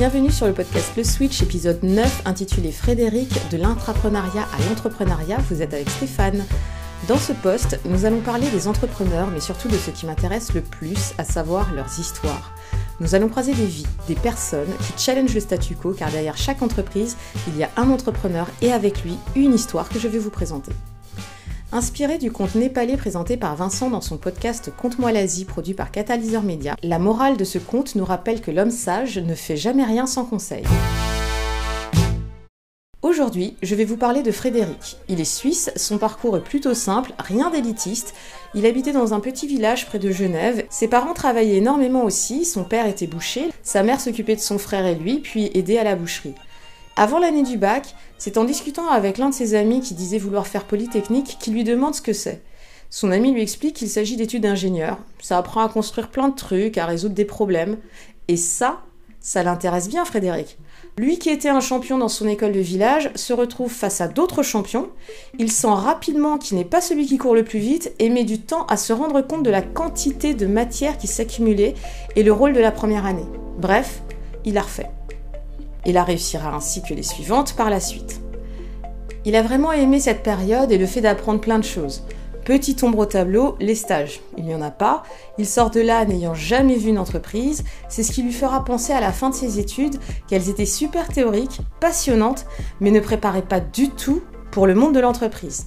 Bienvenue sur le podcast Le Switch, épisode 9, intitulé Frédéric, de l'intrapreneuriat à l'entrepreneuriat. Vous êtes avec Stéphane. Dans ce post, nous allons parler des entrepreneurs, mais surtout de ce qui m'intéresse le plus, à savoir leurs histoires. Nous allons croiser des vies, des personnes qui challengent le statu quo, car derrière chaque entreprise, il y a un entrepreneur et avec lui une histoire que je vais vous présenter. Inspiré du conte népalais présenté par Vincent dans son podcast Conte-moi l'Asie produit par Catalyseur Média, la morale de ce conte nous rappelle que l'homme sage ne fait jamais rien sans conseil. Aujourd'hui, je vais vous parler de Frédéric. Il est suisse, son parcours est plutôt simple, rien d'élitiste. Il habitait dans un petit village près de Genève. Ses parents travaillaient énormément aussi, son père était boucher, sa mère s'occupait de son frère et lui, puis aidait à la boucherie. Avant l'année du bac, c'est en discutant avec l'un de ses amis qui disait vouloir faire Polytechnique qu'il lui demande ce que c'est. Son ami lui explique qu'il s'agit d'études d'ingénieur. Ça apprend à construire plein de trucs, à résoudre des problèmes. Et ça, ça l'intéresse bien Frédéric. Lui qui était un champion dans son école de village se retrouve face à d'autres champions. Il sent rapidement qu'il n'est pas celui qui court le plus vite et met du temps à se rendre compte de la quantité de matière qui s'accumulait et le rôle de la première année. Bref, il a refait. Il la réussira ainsi que les suivantes par la suite. Il a vraiment aimé cette période et le fait d'apprendre plein de choses. Petite ombre au tableau, les stages. Il n'y en a pas. Il sort de là n'ayant jamais vu une entreprise. C'est ce qui lui fera penser à la fin de ses études qu'elles étaient super théoriques, passionnantes, mais ne préparaient pas du tout pour le monde de l'entreprise.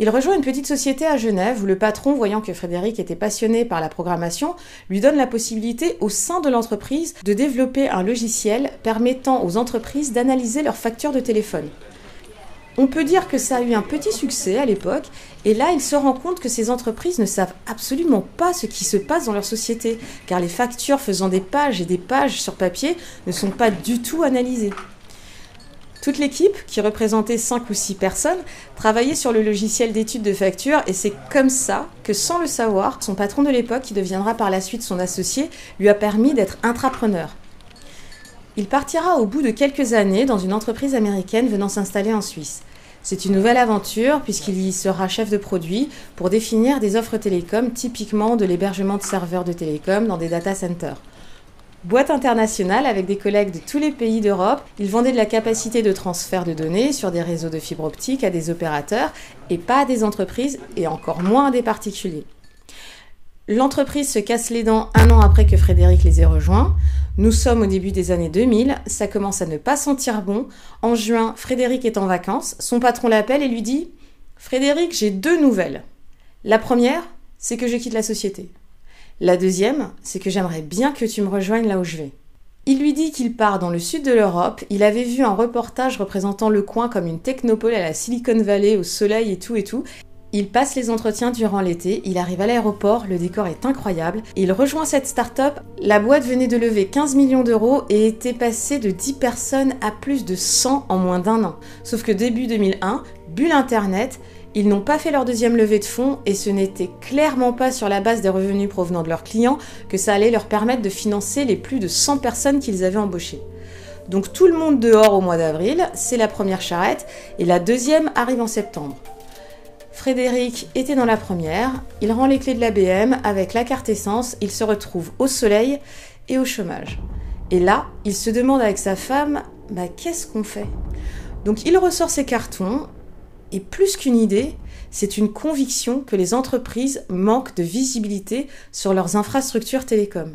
Il rejoint une petite société à Genève où le patron, voyant que Frédéric était passionné par la programmation, lui donne la possibilité au sein de l'entreprise de développer un logiciel permettant aux entreprises d'analyser leurs factures de téléphone. On peut dire que ça a eu un petit succès à l'époque, et là il se rend compte que ces entreprises ne savent absolument pas ce qui se passe dans leur société, car les factures faisant des pages et des pages sur papier ne sont pas du tout analysées. Toute l'équipe, qui représentait 5 ou 6 personnes, travaillait sur le logiciel d'étude de facture et c'est comme ça que, sans le savoir, son patron de l'époque, qui deviendra par la suite son associé, lui a permis d'être intrapreneur. Il partira au bout de quelques années dans une entreprise américaine venant s'installer en Suisse. C'est une nouvelle aventure puisqu'il y sera chef de produit pour définir des offres télécom, typiquement de l'hébergement de serveurs de télécom dans des data centers. Boîte internationale avec des collègues de tous les pays d'Europe, ils vendaient de la capacité de transfert de données sur des réseaux de fibre optique à des opérateurs et pas à des entreprises et encore moins à des particuliers. L'entreprise se casse les dents un an après que Frédéric les ait rejoints. Nous sommes au début des années 2000, ça commence à ne pas sentir bon. En juin, Frédéric est en vacances, son patron l'appelle et lui dit Frédéric, j'ai deux nouvelles. La première, c'est que je quitte la société. La deuxième, c'est que j'aimerais bien que tu me rejoignes là où je vais. Il lui dit qu'il part dans le sud de l'Europe, il avait vu un reportage représentant le coin comme une technopole à la Silicon Valley, au soleil et tout et tout. Il passe les entretiens durant l'été, il arrive à l'aéroport, le décor est incroyable, il rejoint cette start-up, la boîte venait de lever 15 millions d'euros et était passée de 10 personnes à plus de 100 en moins d'un an. Sauf que début 2001, bulle Internet, ils n'ont pas fait leur deuxième levée de fonds et ce n'était clairement pas sur la base des revenus provenant de leurs clients que ça allait leur permettre de financer les plus de 100 personnes qu'ils avaient embauchées. Donc tout le monde dehors au mois d'avril, c'est la première charrette et la deuxième arrive en septembre. Frédéric était dans la première, il rend les clés de la BM avec la carte essence, il se retrouve au soleil et au chômage. Et là, il se demande avec sa femme, bah qu'est-ce qu'on fait? Donc il ressort ses cartons, et plus qu'une idée, c'est une conviction que les entreprises manquent de visibilité sur leurs infrastructures télécom.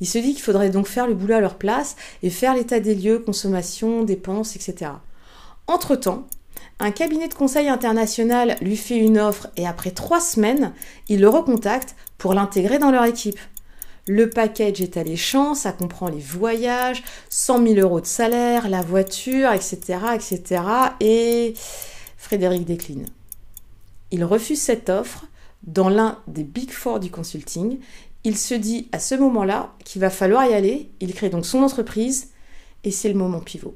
Il se dit qu'il faudrait donc faire le boulot à leur place et faire l'état des lieux, consommation, dépenses, etc. Entre-temps, un cabinet de conseil international lui fait une offre et après trois semaines, il le recontacte pour l'intégrer dans leur équipe. Le package est alléchant, ça comprend les voyages, 100 000 euros de salaire, la voiture, etc., etc. Et Frédéric décline. Il refuse cette offre dans l'un des Big Four du consulting. Il se dit à ce moment-là qu'il va falloir y aller. Il crée donc son entreprise et c'est le moment pivot.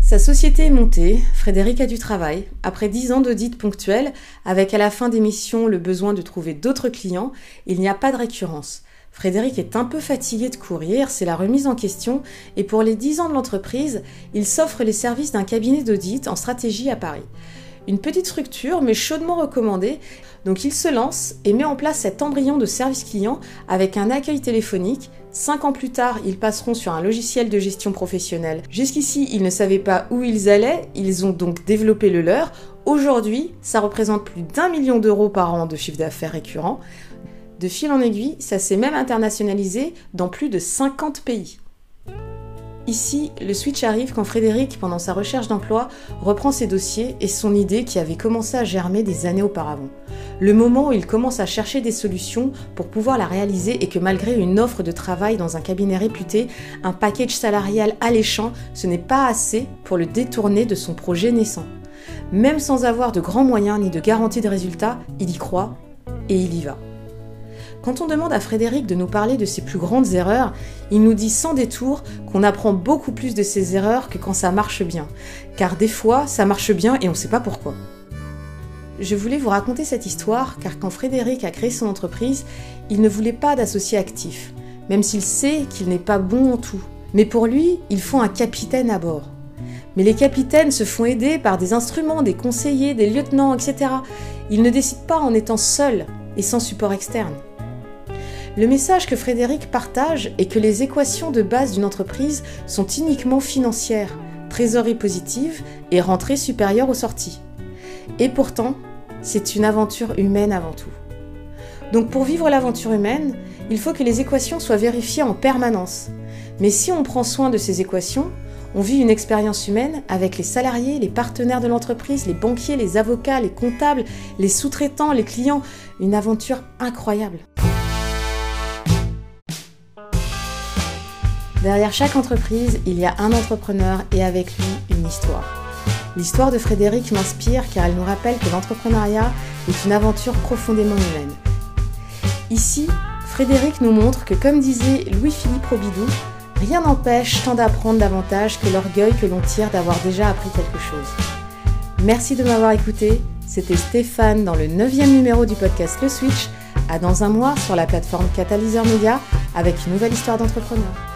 Sa société est montée, Frédéric a du travail. Après dix ans d'audit ponctuel, avec à la fin des missions le besoin de trouver d'autres clients, il n'y a pas de récurrence. Frédéric est un peu fatigué de courir, c'est la remise en question, et pour les 10 ans de l'entreprise, il s'offre les services d'un cabinet d'audit en stratégie à Paris. Une petite structure, mais chaudement recommandée. Donc il se lance et met en place cet embryon de service client avec un accueil téléphonique. Cinq ans plus tard, ils passeront sur un logiciel de gestion professionnelle. Jusqu'ici, ils ne savaient pas où ils allaient, ils ont donc développé le leur. Aujourd'hui, ça représente plus d'un million d'euros par an de chiffre d'affaires récurrent. De fil en aiguille, ça s'est même internationalisé dans plus de 50 pays. Ici, le switch arrive quand Frédéric, pendant sa recherche d'emploi, reprend ses dossiers et son idée qui avait commencé à germer des années auparavant. Le moment où il commence à chercher des solutions pour pouvoir la réaliser et que malgré une offre de travail dans un cabinet réputé, un package salarial alléchant, ce n'est pas assez pour le détourner de son projet naissant. Même sans avoir de grands moyens ni de garantie de résultats, il y croit et il y va. Quand on demande à Frédéric de nous parler de ses plus grandes erreurs, il nous dit sans détour qu'on apprend beaucoup plus de ses erreurs que quand ça marche bien. Car des fois, ça marche bien et on ne sait pas pourquoi. Je voulais vous raconter cette histoire car quand Frédéric a créé son entreprise, il ne voulait pas d'associé actif, même s'il sait qu'il n'est pas bon en tout. Mais pour lui, il faut un capitaine à bord. Mais les capitaines se font aider par des instruments, des conseillers, des lieutenants, etc. Ils ne décident pas en étant seuls et sans support externe. Le message que Frédéric partage est que les équations de base d'une entreprise sont uniquement financières, trésorerie positive et rentrée supérieure aux sorties. Et pourtant, c'est une aventure humaine avant tout. Donc pour vivre l'aventure humaine, il faut que les équations soient vérifiées en permanence. Mais si on prend soin de ces équations, on vit une expérience humaine avec les salariés, les partenaires de l'entreprise, les banquiers, les avocats, les comptables, les sous-traitants, les clients. Une aventure incroyable. Derrière chaque entreprise, il y a un entrepreneur et avec lui une histoire. L'histoire de Frédéric m'inspire car elle nous rappelle que l'entrepreneuriat est une aventure profondément humaine. Ici, Frédéric nous montre que comme disait Louis-Philippe Robidoux, rien n'empêche tant d'apprendre davantage que l'orgueil que l'on tire d'avoir déjà appris quelque chose. Merci de m'avoir écouté, c'était Stéphane dans le 9 numéro du podcast Le Switch, à dans un mois sur la plateforme Catalyseur Média avec une nouvelle histoire d'entrepreneur.